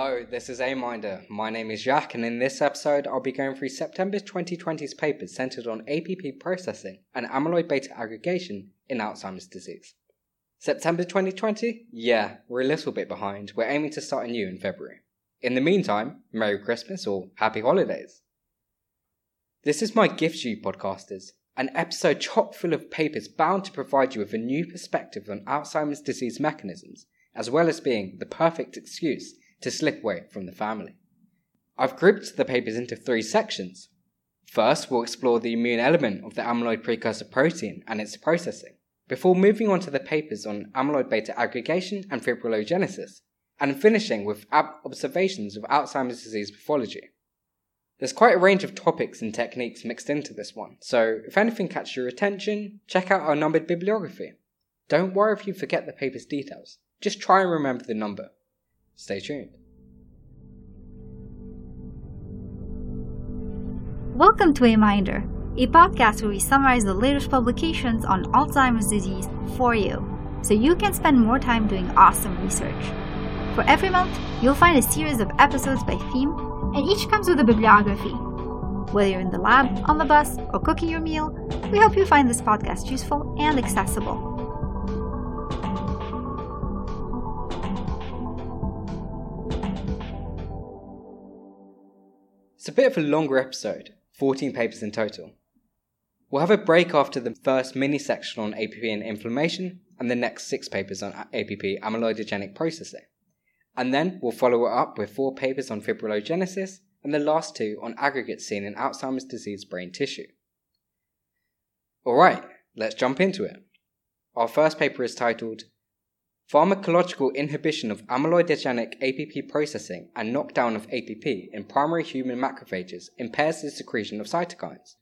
Hello, this is Aminder. My name is Jack, and in this episode, I'll be going through September 2020's papers centered on APP processing and amyloid beta aggregation in Alzheimer's disease. September 2020? Yeah, we're a little bit behind. We're aiming to start anew in February. In the meantime, Merry Christmas or Happy Holidays. This is my gift to you, podcasters, an episode chock full of papers bound to provide you with a new perspective on Alzheimer's disease mechanisms, as well as being the perfect excuse to slip away from the family. I've grouped the papers into three sections. First, we'll explore the immune element of the amyloid precursor protein and its processing, before moving on to the papers on amyloid beta aggregation and fibrillogenesis, and finishing with ab- observations of Alzheimer's disease pathology. There's quite a range of topics and techniques mixed into this one, so if anything catches your attention, check out our numbered bibliography. Don't worry if you forget the paper's details, just try and remember the number. Stay tuned. Welcome to Aminder, a podcast where we summarize the latest publications on Alzheimer's disease for you, so you can spend more time doing awesome research. For every month, you'll find a series of episodes by theme, and each comes with a bibliography. Whether you're in the lab, on the bus, or cooking your meal, we hope you find this podcast useful and accessible. It's a bit of a longer episode, 14 papers in total. We'll have a break after the first mini section on APP and inflammation, and the next six papers on APP amyloidogenic processing. And then we'll follow it up with four papers on fibrillogenesis, and the last two on aggregates seen in Alzheimer's disease brain tissue. Alright, let's jump into it. Our first paper is titled Pharmacological inhibition of amyloidogenic APP processing and knockdown of APP in primary human macrophages impairs the secretion of cytokines.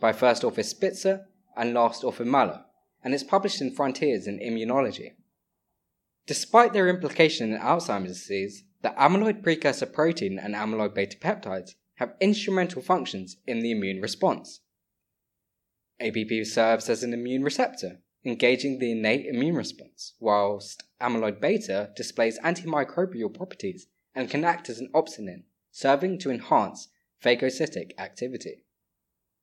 By first author Spitzer and last author Muller, and is published in Frontiers in Immunology. Despite their implication in Alzheimer's disease, the amyloid precursor protein and amyloid beta peptides have instrumental functions in the immune response. APP serves as an immune receptor engaging the innate immune response, whilst amyloid beta displays antimicrobial properties and can act as an opsonin, serving to enhance phagocytic activity.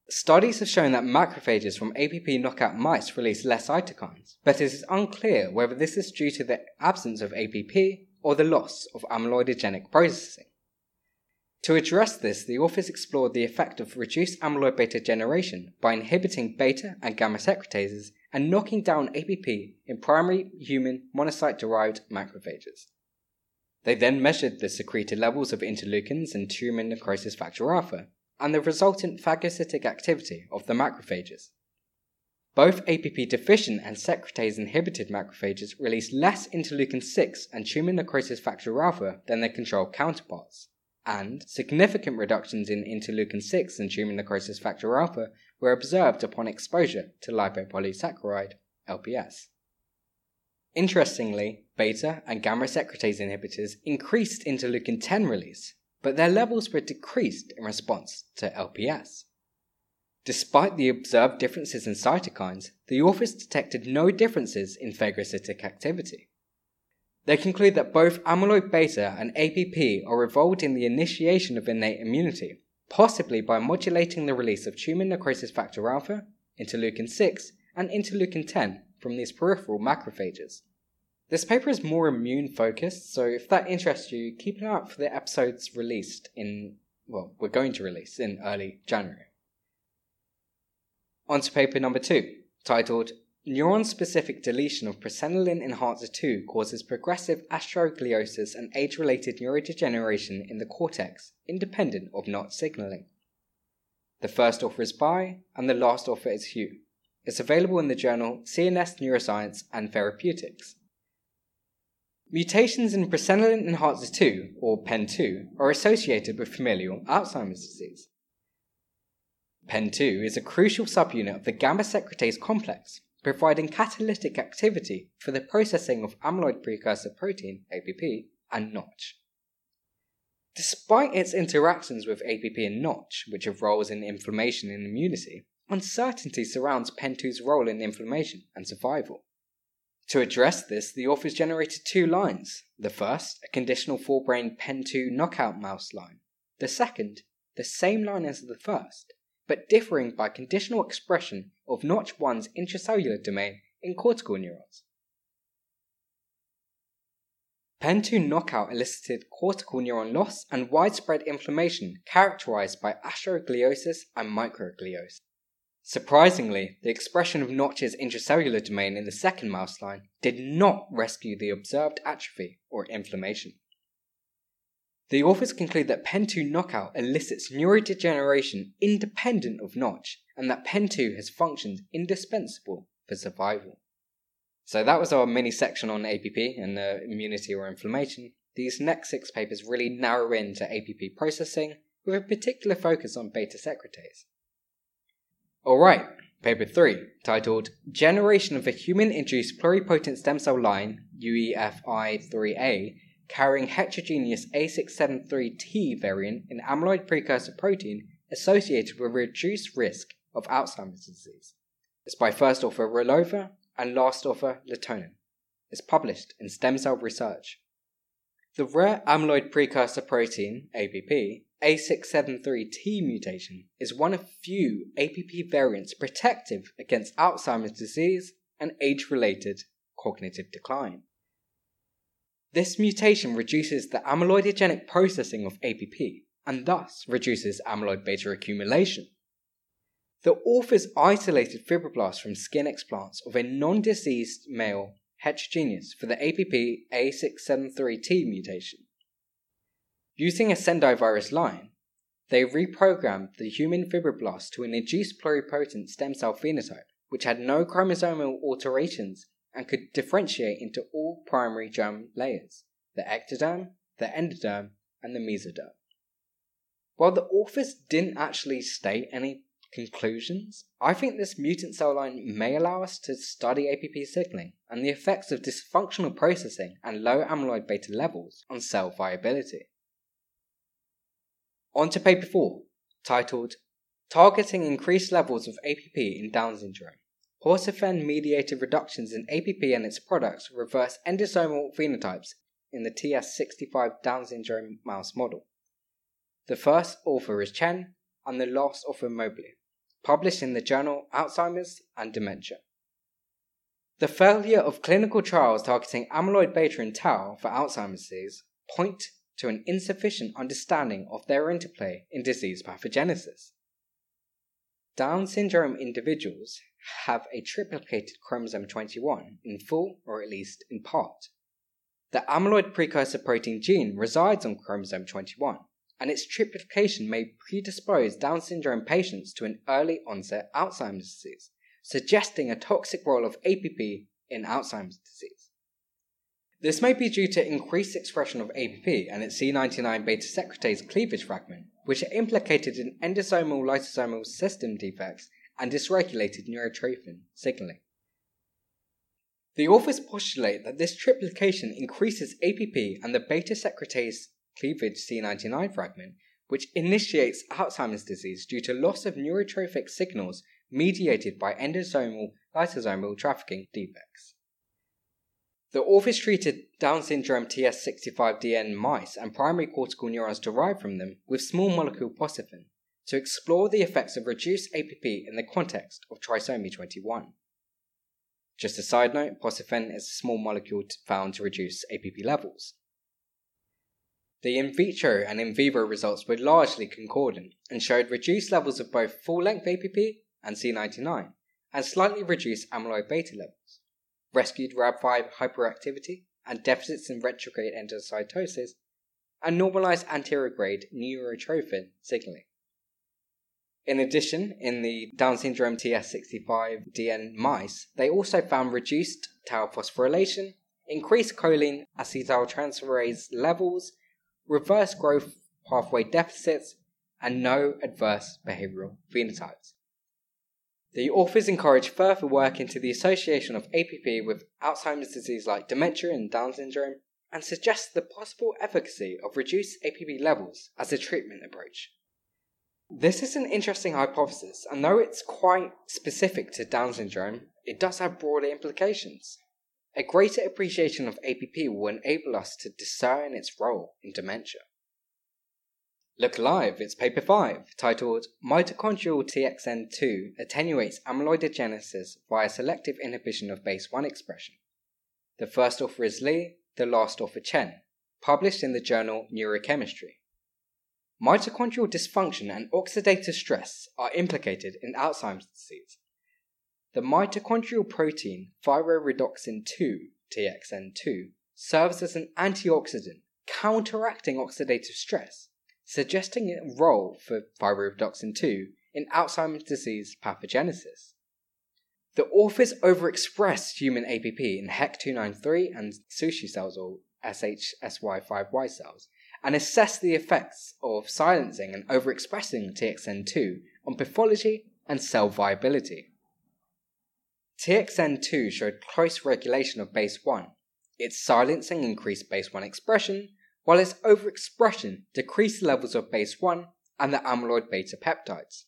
Studies have shown that macrophages from APP knockout mice release less cytokines, but it is unclear whether this is due to the absence of APP or the loss of amyloidogenic processing. To address this, the authors explored the effect of reduced amyloid beta generation by inhibiting beta and gamma secretases and knocking down APP in primary human monocyte derived macrophages. They then measured the secreted levels of interleukins and tumor necrosis factor alpha and the resultant phagocytic activity of the macrophages. Both APP deficient and secretase inhibited macrophages release less interleukin 6 and tumor necrosis factor alpha than their control counterparts, and significant reductions in interleukin 6 and tumor necrosis factor alpha were observed upon exposure to lipopolysaccharide, LPS. Interestingly, beta and gamma secretase inhibitors increased interleukin 10 release, but their levels were decreased in response to LPS. Despite the observed differences in cytokines, the authors detected no differences in phagocytic activity. They conclude that both amyloid beta and APP are involved in the initiation of innate immunity, possibly by modulating the release of tumor necrosis factor alpha, interleukin 6, and interleukin 10 from these peripheral macrophages. This paper is more immune focused, so if that interests you, keep an eye out for the episodes released in, well, we're going to release in early January. On to paper number two, titled Neuron specific deletion of presenilin enhancer 2 causes progressive astrogliosis and age related neurodegeneration in the cortex, independent of NOT signaling. The first author is Bai, and the last author is Hu. It's available in the journal CNS Neuroscience and Therapeutics. Mutations in presenilin enhancer 2, or PEN2, are associated with familial Alzheimer's disease. PEN2 is a crucial subunit of the gamma secretase complex providing catalytic activity for the processing of amyloid precursor protein, APP, and Notch. Despite its interactions with APP and Notch, which have roles in inflammation and immunity, uncertainty surrounds PEN2's role in inflammation and survival. To address this, the authors generated two lines. The first, a conditional forebrain PEN2 knockout mouse line. The second, the same line as the first, but differing by conditional expression of Notch 1's intracellular domain in cortical neurons. PEN2 knockout elicited cortical neuron loss and widespread inflammation characterized by astrogliosis and microgliosis. Surprisingly, the expression of Notch's intracellular domain in the second mouse line did not rescue the observed atrophy or inflammation. The authors conclude that PEN2 knockout elicits neurodegeneration independent of Notch, and that PEN2 has functions indispensable for survival. So that was our mini section on APP and uh, immunity or inflammation. These next six papers really narrow in to APP processing with a particular focus on beta secretase. Alright, paper 3, titled Generation of a Human Induced Pluripotent Stem Cell Line, UEFI3A, carrying heterogeneous A673T variant in amyloid precursor protein associated with reduced risk of Alzheimer's disease. It's by first author Rolova and last author Latonen. It's published in Stem Cell Research. The rare amyloid precursor protein, APP, A673T mutation is one of few APP variants protective against Alzheimer's disease and age related cognitive decline. This mutation reduces the amyloidogenic processing of APP and thus reduces amyloid beta accumulation. The authors isolated fibroblasts from skin explants of a non diseased male heterogeneous for the APP A673T mutation. Using a sendivirus line, they reprogrammed the human fibroblast to an induced pluripotent stem cell phenotype, which had no chromosomal alterations and could differentiate into all primary germ layers the ectoderm, the endoderm, and the mesoderm. While the authors didn't actually state any conclusions, I think this mutant cell line may allow us to study APP signaling and the effects of dysfunctional processing and low amyloid beta levels on cell viability. On to paper 4, titled Targeting Increased Levels of APP in Down Syndrome. Pausifen mediated reductions in APP and its products reverse endosomal phenotypes in the TS65 Down syndrome mouse model. The first author is Chen and the last author Mobley, published in the journal Alzheimer's and Dementia. The failure of clinical trials targeting amyloid beta and tau for Alzheimer's disease point to an insufficient understanding of their interplay in disease pathogenesis. Down syndrome individuals have a triplicated chromosome 21 in full or at least in part. The amyloid precursor protein gene resides on chromosome 21, and its triplication may predispose Down syndrome patients to an early onset Alzheimer's disease, suggesting a toxic role of APP in Alzheimer's disease. This may be due to increased expression of APP and its C99 beta secretase cleavage fragment, which are implicated in endosomal lysosomal system defects and dysregulated neurotrophin signaling. The authors postulate that this triplication increases APP and the beta secretase cleavage C99 fragment, which initiates Alzheimer's disease due to loss of neurotrophic signals mediated by endosomal lysosomal trafficking defects. The authors treated Down syndrome TS65DN mice and primary cortical neurons derived from them with small molecule pausifen to explore the effects of reduced APP in the context of trisomy 21. Just a side note, pausifen is a small molecule found to reduce APP levels. The in vitro and in vivo results were largely concordant and showed reduced levels of both full length APP and C99 and slightly reduced amyloid beta levels, rescued RAB5 hyperactivity and deficits in retrograde endocytosis, and normalized anterograde neurotrophin signaling. In addition, in the Down syndrome TS65DN mice, they also found reduced tau phosphorylation, increased choline acetyltransferase levels, reverse growth pathway deficits, and no adverse behavioral phenotypes. The authors encourage further work into the association of APP with Alzheimer's disease like dementia and Down syndrome, and suggest the possible efficacy of reduced APP levels as a treatment approach. This is an interesting hypothesis, and though it's quite specific to Down syndrome, it does have broader implications. A greater appreciation of APP will enable us to discern its role in dementia. Look Alive, it's paper 5, titled Mitochondrial TXN2 Attenuates Amyloidogenesis via Selective Inhibition of Base 1 Expression. The first author is Lee, the last author Chen, published in the journal Neurochemistry. Mitochondrial dysfunction and oxidative stress are implicated in Alzheimer's disease. The mitochondrial protein thyroredoxin 2, TXN2, serves as an antioxidant, counteracting oxidative stress suggesting a role for thyroredoxin 2 in Alzheimer's disease pathogenesis. The authors overexpressed human APP in HEC293 and sushi cells or SHSY5Y cells and assessed the effects of silencing and overexpressing TXN2 on pathology and cell viability. TXN2 showed close regulation of base 1. Its silencing increased base 1 expression, while its overexpression decreased levels of base 1 and the amyloid beta peptides.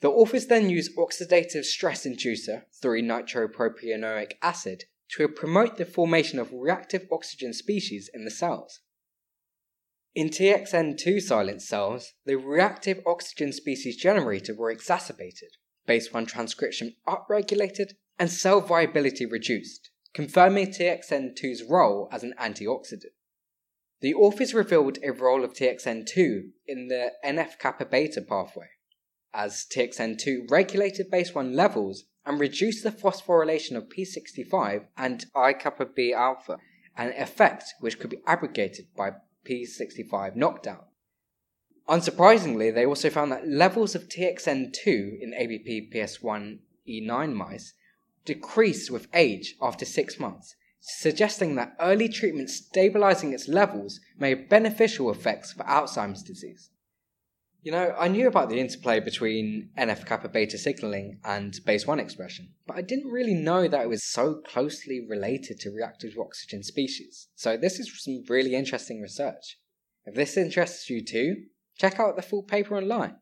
The authors then used oxidative stress inducer 3-nitropropionic acid to promote the formation of reactive oxygen species in the cells. In TXN2 silent cells, the reactive oxygen species generated were exacerbated, base 1 transcription upregulated, and cell viability reduced, confirming TXN2's role as an antioxidant. The authors revealed a role of TXN2 in the NF kappa beta pathway, as TXN2 regulated base 1 levels and reduced the phosphorylation of P65 and I kappa B alpha, an effect which could be abrogated by P65 knockdown. Unsurprisingly, they also found that levels of TXN2 in ABP PS1 E9 mice decreased with age after six months, suggesting that early treatment stabilizing its levels may have beneficial effects for Alzheimer's disease. You know, I knew about the interplay between NF kappa beta signaling and base 1 expression, but I didn't really know that it was so closely related to reactive oxygen species. So, this is some really interesting research. If this interests you too, check out the full paper online.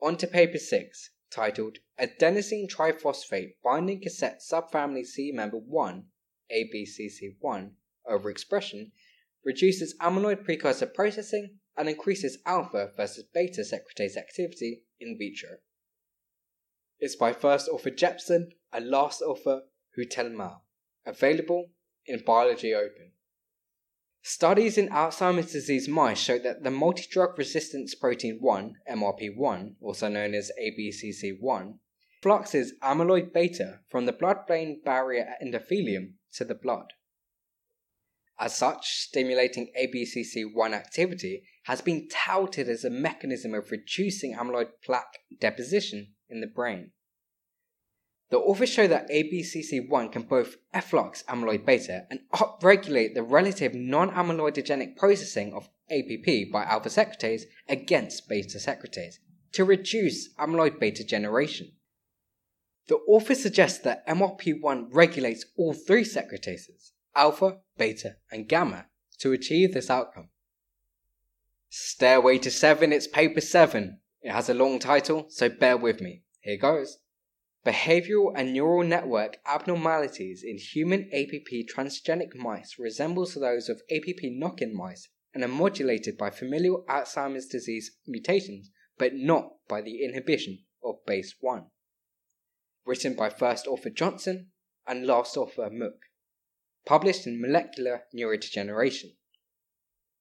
On to paper 6 titled Adenosine Triphosphate Binding Cassette Subfamily C Member 1, ABCC1, Overexpression, reduces amyloid precursor processing and increases alpha versus beta secretase activity in vitro. It's by first author Jepson and last author Hutelma, available in Biology Open. Studies in Alzheimer's disease mice showed that the multi-drug resistance protein 1, MRP1, also known as ABCC1, fluxes amyloid beta from the blood-brain barrier endothelium to the blood. As such, stimulating ABCC1 activity has been touted as a mechanism of reducing amyloid plaque deposition in the brain. The authors show that ABCC1 can both efflux amyloid beta and upregulate the relative non amyloidogenic processing of APP by alpha secretase against beta secretase to reduce amyloid beta generation. The authors suggest that MRP1 regulates all three secretases alpha, beta, and gamma to achieve this outcome. Stairway to 7, it's paper 7. It has a long title, so bear with me. Here goes. Behavioral and neural network abnormalities in human APP transgenic mice resembles those of APP knock-in mice and are modulated by familial Alzheimer's disease mutations, but not by the inhibition of base 1. Written by first author Johnson and last author Mook. Published in Molecular Neurodegeneration.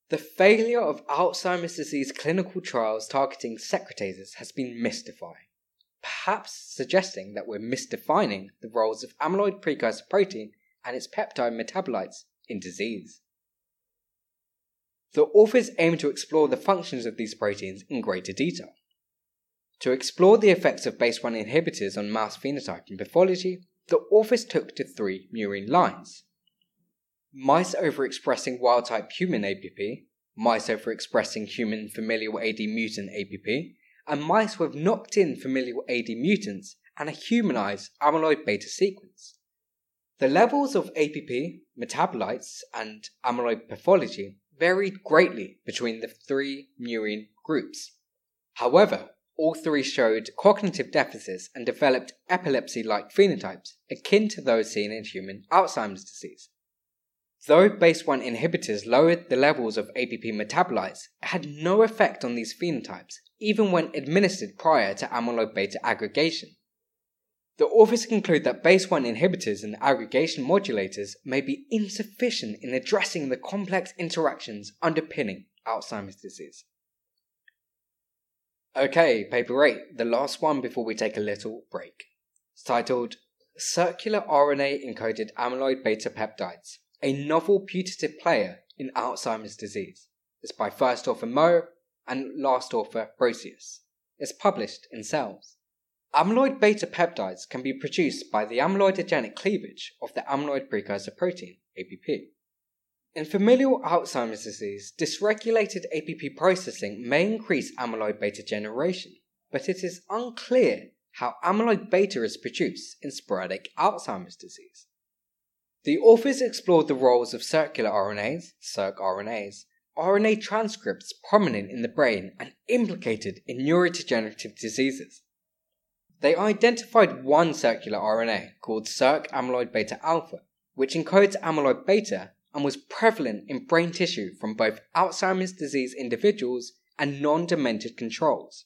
The failure of Alzheimer's disease clinical trials targeting secretases has been mystifying perhaps suggesting that we're misdefining the roles of amyloid precursor protein and its peptide metabolites in disease. The authors aim to explore the functions of these proteins in greater detail. To explore the effects of base 1 inhibitors on mouse phenotype and pathology, the authors took to three murine lines mice overexpressing wild type human APP, mice overexpressing human familial AD mutant APP, and mice with knocked in familial AD mutants and a humanized amyloid beta sequence. The levels of APP, metabolites, and amyloid pathology varied greatly between the three murine groups. However, all three showed cognitive deficits and developed epilepsy like phenotypes akin to those seen in human Alzheimer's disease. Though BACE1 inhibitors lowered the levels of APP metabolites, it had no effect on these phenotypes, even when administered prior to amyloid beta aggregation. The authors conclude that base 1 inhibitors and aggregation modulators may be insufficient in addressing the complex interactions underpinning Alzheimer's disease. Okay, paper 8, the last one before we take a little break. It's titled Circular RNA Encoded Amyloid Beta Peptides, a novel putative player in Alzheimer's disease. It's by first author Mo and last author Brosius. It's published in Cells. Amyloid beta peptides can be produced by the amyloidogenic cleavage of the amyloid precursor protein, APP. In familial Alzheimer's disease, dysregulated APP processing may increase amyloid beta generation, but it is unclear how amyloid beta is produced in sporadic Alzheimer's disease. The authors explored the roles of circular RNAs, circRNAs, RNA transcripts prominent in the brain and implicated in neurodegenerative diseases. They identified one circular RNA called circ amyloid beta alpha, which encodes amyloid beta and was prevalent in brain tissue from both Alzheimer's disease individuals and non demented controls.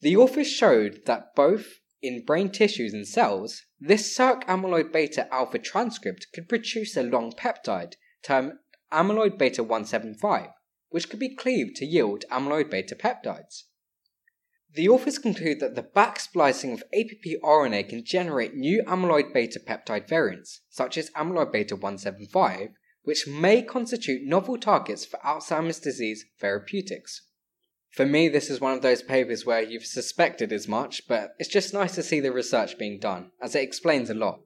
The authors showed that both in brain tissues and cells, this circ amyloid beta alpha transcript could produce a long peptide termed amyloid beta 175, which could be cleaved to yield amyloid beta peptides. The authors conclude that the backsplicing of APP RNA can generate new amyloid beta peptide variants, such as amyloid beta 175, which may constitute novel targets for Alzheimer's disease therapeutics. For me, this is one of those papers where you've suspected as much, but it's just nice to see the research being done, as it explains a lot.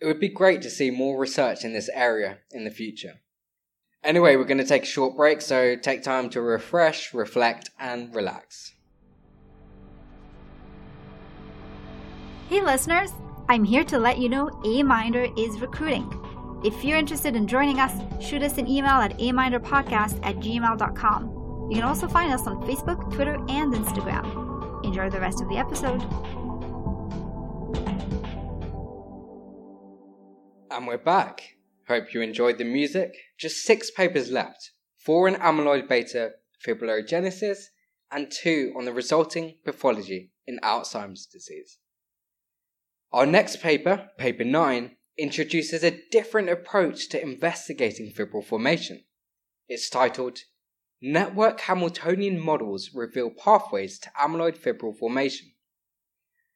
It would be great to see more research in this area in the future. Anyway, we're going to take a short break, so take time to refresh, reflect, and relax. Hey listeners, I'm here to let you know AMinder is recruiting. If you're interested in joining us, shoot us an email at aminderpodcast at gmail.com. You can also find us on Facebook, Twitter, and Instagram. Enjoy the rest of the episode. And we're back. Hope you enjoyed the music. Just six papers left four in amyloid beta fibrillogenesis and two on the resulting pathology in Alzheimer's disease. Our next paper, paper 9, introduces a different approach to investigating fibril formation. It's titled Network Hamiltonian Models Reveal Pathways to Amyloid Fibril Formation.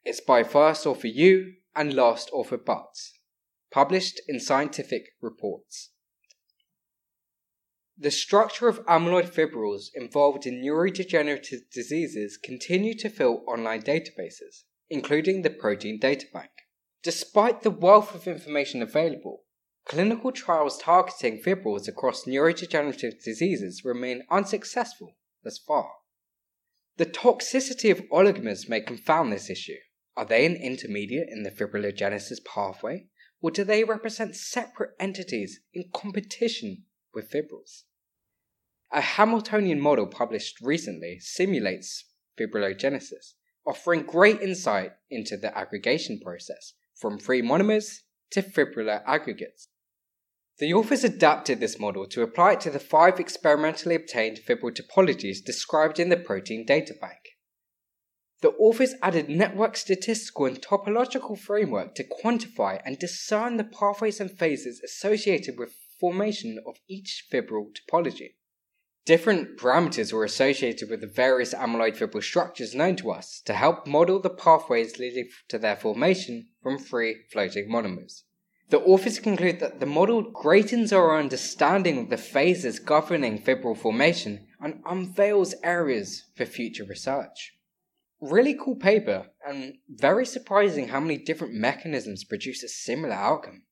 It's by first author Yu and last author Butts, published in Scientific Reports. The structure of amyloid fibrils involved in neurodegenerative diseases continue to fill online databases, including the Protein Data Bank. Despite the wealth of information available, clinical trials targeting fibrils across neurodegenerative diseases remain unsuccessful thus far. The toxicity of oligomers may confound this issue. Are they an intermediate in the fibrillogenesis pathway, or do they represent separate entities in competition with fibrils? A Hamiltonian model published recently simulates fibrillogenesis, offering great insight into the aggregation process from free monomers to fibrillar aggregates. The authors adapted this model to apply it to the five experimentally obtained fibril topologies described in the Protein Data Bank. The authors added network statistical and topological framework to quantify and discern the pathways and phases associated with formation of each fibril topology. Different parameters were associated with the various amyloid fibril structures known to us to help model the pathways leading to their formation from free floating monomers. The authors conclude that the model greatens our understanding of the phases governing fibril formation and unveils areas for future research. Really cool paper, and very surprising how many different mechanisms produce a similar outcome.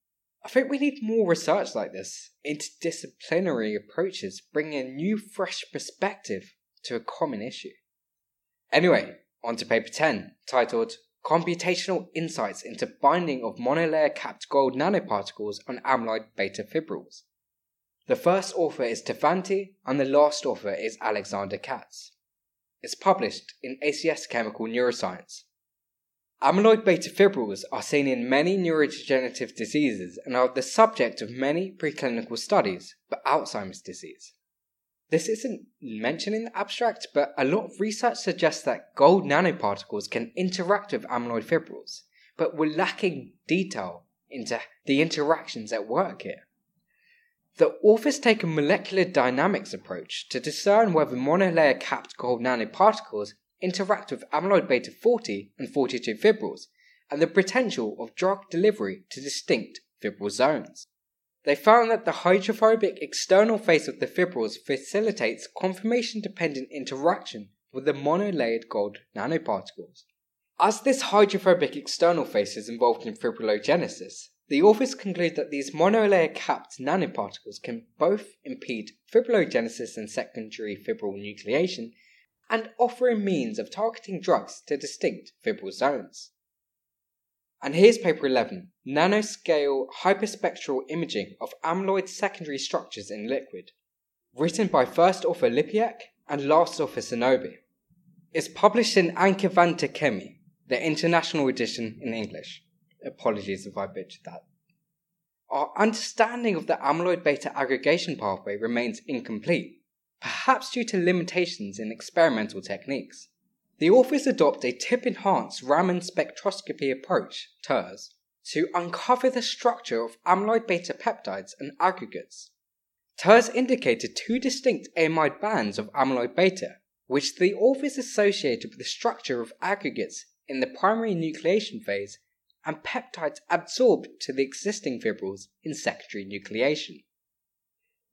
I think we need more research like this, interdisciplinary approaches bringing a new, fresh perspective to a common issue. Anyway, on to paper 10, titled Computational Insights into Binding of Monolayer Capped Gold Nanoparticles on Amyloid Beta Fibrils. The first author is Tefanti, and the last author is Alexander Katz. Is published in ACS Chemical Neuroscience. Amyloid beta fibrils are seen in many neurodegenerative diseases and are the subject of many preclinical studies for Alzheimer's disease. This isn't mentioned in the abstract, but a lot of research suggests that gold nanoparticles can interact with amyloid fibrils, but we're lacking detail into the interactions at work here. The authors take a molecular dynamics approach to discern whether monolayer capped gold nanoparticles interact with amyloid beta 40 and 42 fibrils and the potential of drug delivery to distinct fibril zones. They found that the hydrophobic external face of the fibrils facilitates conformation dependent interaction with the monolayered gold nanoparticles. As this hydrophobic external face is involved in fibrillogenesis, the authors conclude that these monolayer capped nanoparticles can both impede fibrillogenesis and secondary fibril nucleation and offer a means of targeting drugs to distinct fibril zones. And here's paper 11 Nanoscale Hyperspectral Imaging of Amyloid Secondary Structures in Liquid, written by first author Lipiec and last author Sonobe. It's published in Ankavanta Chemi, the international edition in English. Apologies if I butchered that. Our understanding of the amyloid beta aggregation pathway remains incomplete perhaps due to limitations in experimental techniques. The authors adopt a tip enhanced Raman spectroscopy approach, TERS, to uncover the structure of amyloid beta peptides and aggregates. TERS indicated two distinct amide bands of amyloid beta, which the authors associated with the structure of aggregates in the primary nucleation phase and peptides absorbed to the existing fibrils in secondary nucleation.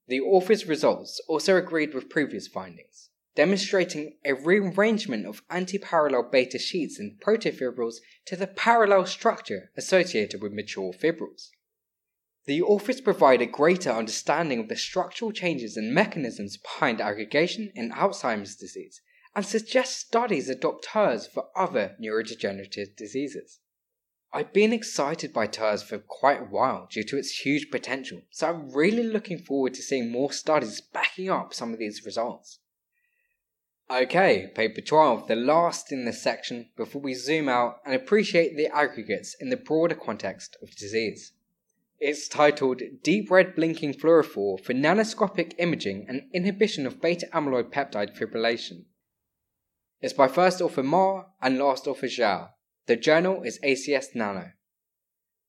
The author's results also agreed with previous findings, demonstrating a rearrangement of antiparallel beta sheets in protofibrils to the parallel structure associated with mature fibrils. The authors provide a greater understanding of the structural changes and mechanisms behind aggregation in Alzheimer's disease and suggest studies adopt hers for other neurodegenerative diseases. I've been excited by TERS for quite a while due to its huge potential, so I'm really looking forward to seeing more studies backing up some of these results. Okay, paper 12, the last in this section before we zoom out and appreciate the aggregates in the broader context of disease. It's titled Deep Red Blinking Fluorophore for Nanoscopic Imaging and Inhibition of Beta Amyloid Peptide Fibrillation. It's by first author Ma and last author Zhao. The journal is ACS Nano.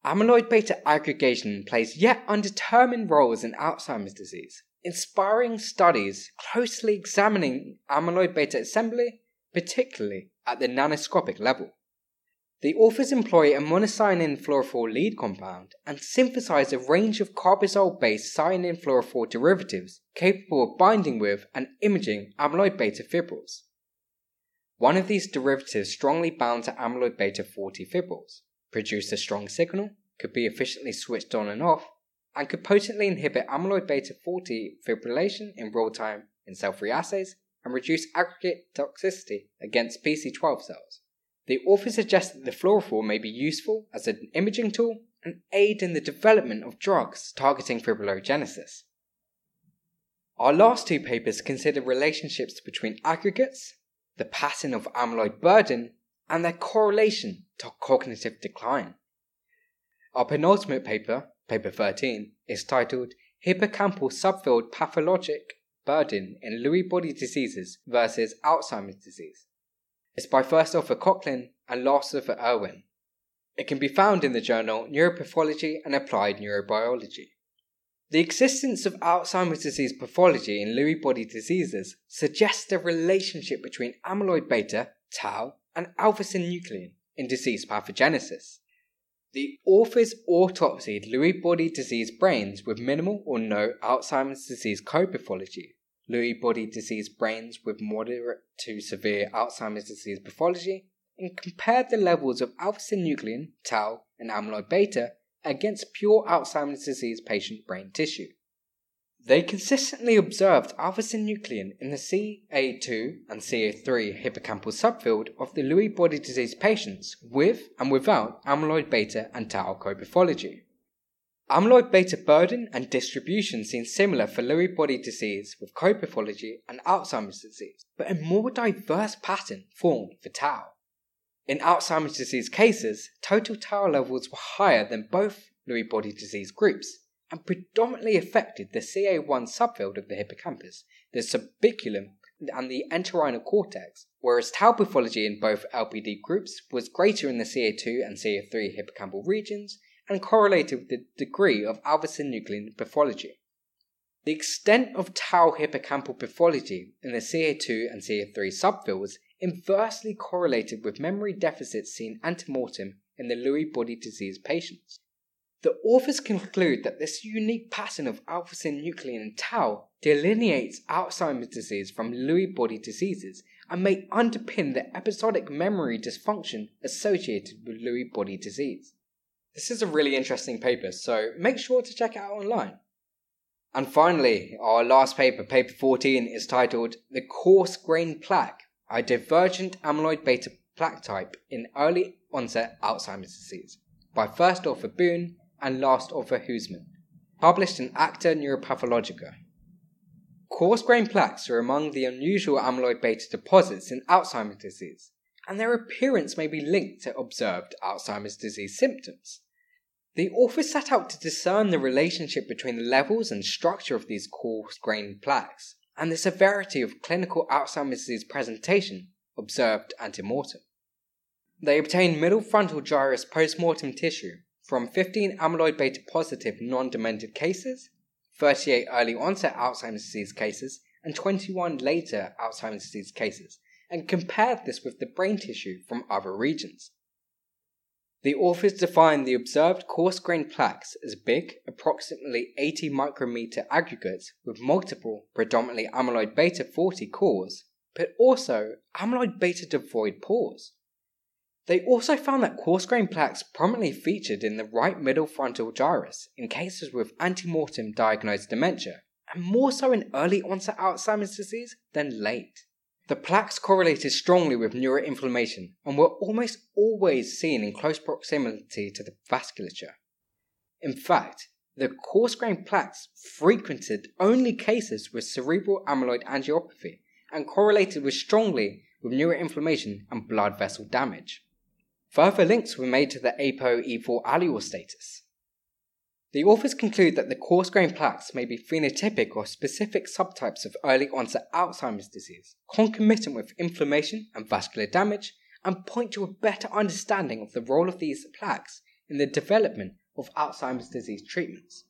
Amyloid beta aggregation plays yet undetermined roles in Alzheimer's disease, inspiring studies closely examining amyloid beta assembly, particularly at the nanoscopic level. The authors employ a monocyanic fluorophore lead compound and synthesize a range of carbazole based cyanine fluorophore derivatives capable of binding with and imaging amyloid beta fibrils. One of these derivatives strongly bound to amyloid beta 40 fibrils, produced a strong signal, could be efficiently switched on and off, and could potently inhibit amyloid beta 40 fibrillation in real time in cell free assays and reduce aggregate toxicity against PC12 cells. The author suggests that the fluorophore may be useful as an imaging tool and aid in the development of drugs targeting fibrillogenesis. Our last two papers consider relationships between aggregates the pattern of amyloid burden, and their correlation to cognitive decline. Our penultimate paper, paper 13, is titled Hippocampal Subfield Pathologic Burden in Lewy Body Diseases versus Alzheimer's Disease. It's by first author Cochlin and last author Irwin. It can be found in the journal Neuropathology and Applied Neurobiology. The existence of Alzheimer's disease pathology in Lewy body diseases suggests a relationship between amyloid beta, tau, and alpha synuclein in disease pathogenesis. The authors autopsied Lewy body disease brains with minimal or no Alzheimer's disease co-pathology, Lewy body disease brains with moderate to severe Alzheimer's disease pathology, and compared the levels of alpha synuclein, tau, and amyloid beta against pure Alzheimer's disease patient brain tissue. They consistently observed alpha synuclein in the CA2 and CA3 hippocampal subfield of the Lewy body disease patients with and without amyloid beta and tau co-pathology. Amyloid beta burden and distribution seem similar for Lewy body disease with co-pathology and Alzheimer's disease, but a more diverse pattern formed for tau. In Alzheimer's disease cases, total tau levels were higher than both Lewy body disease groups and predominantly affected the CA1 subfield of the hippocampus, the subiculum, and the entorhinal cortex, whereas tau pathology in both LBD groups was greater in the CA2 and CA3 hippocampal regions and correlated with the degree of alpha synuclein pathology. The extent of tau hippocampal pathology in the CA2 and CA3 subfields inversely correlated with memory deficits seen antemortem in the Lewy body disease patients. The authors conclude that this unique pattern of alpha synuclein and tau delineates Alzheimer's disease from Lewy body diseases and may underpin the episodic memory dysfunction associated with Lewy body disease. This is a really interesting paper, so make sure to check it out online. And finally, our last paper, paper 14, is titled The Coarse Grain Plaque, a divergent amyloid beta plaque type in early onset Alzheimer's disease, by first author Boone and last author Huseman, published in Acta Neuropathologica. Coarse grain plaques are among the unusual amyloid beta deposits in Alzheimer's disease, and their appearance may be linked to observed Alzheimer's disease symptoms. The authors set out to discern the relationship between the levels and structure of these coarse grained plaques and the severity of clinical Alzheimer's disease presentation observed ante-mortem. They obtained middle frontal gyrus post-mortem tissue from 15 amyloid beta positive non demented cases, 38 early onset Alzheimer's disease cases, and 21 later Alzheimer's disease cases, and compared this with the brain tissue from other regions. The authors define the observed coarse grained plaques as big, approximately 80 micrometer aggregates with multiple, predominantly amyloid beta 40 cores, but also amyloid beta devoid pores. They also found that coarse grained plaques prominently featured in the right middle frontal gyrus in cases with ante-mortem diagnosed dementia, and more so in early onset Alzheimer's disease than late. The plaques correlated strongly with neuroinflammation and were almost always seen in close proximity to the vasculature. In fact, the coarse grained plaques frequented only cases with cerebral amyloid angiopathy and correlated with strongly with neuroinflammation and blood vessel damage. Further links were made to the ApoE4 allele status. The authors conclude that the coarse grained plaques may be phenotypic or specific subtypes of early onset Alzheimer's disease, concomitant with inflammation and vascular damage, and point to a better understanding of the role of these plaques in the development of Alzheimer's disease treatments.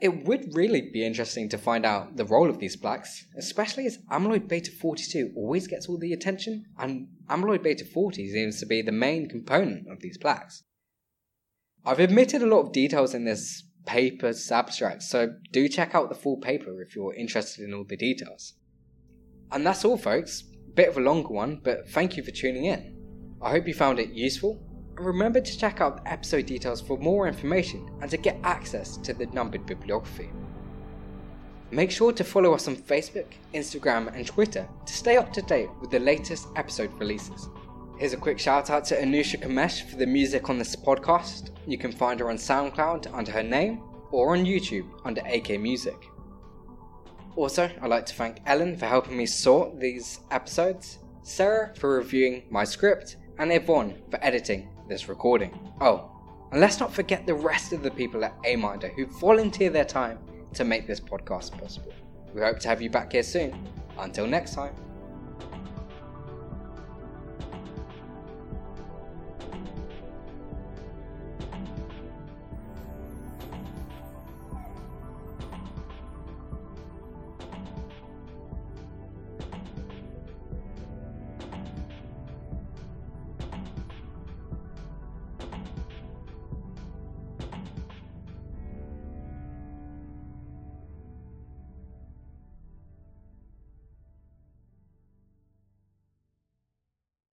It would really be interesting to find out the role of these plaques, especially as amyloid beta 42 always gets all the attention, and amyloid beta 40 seems to be the main component of these plaques. I've omitted a lot of details in this paper's abstract, so do check out the full paper if you're interested in all the details. And that's all, folks. Bit of a longer one, but thank you for tuning in. I hope you found it useful, remember to check out the episode details for more information and to get access to the numbered bibliography. Make sure to follow us on Facebook, Instagram, and Twitter to stay up to date with the latest episode releases. Here's a quick shout out to Anusha Kamesh for the music on this podcast. You can find her on SoundCloud under her name or on YouTube under AK Music. Also, I'd like to thank Ellen for helping me sort these episodes, Sarah for reviewing my script, and Yvonne for editing this recording. Oh, and let's not forget the rest of the people at Aminder who volunteer their time to make this podcast possible. We hope to have you back here soon. Until next time.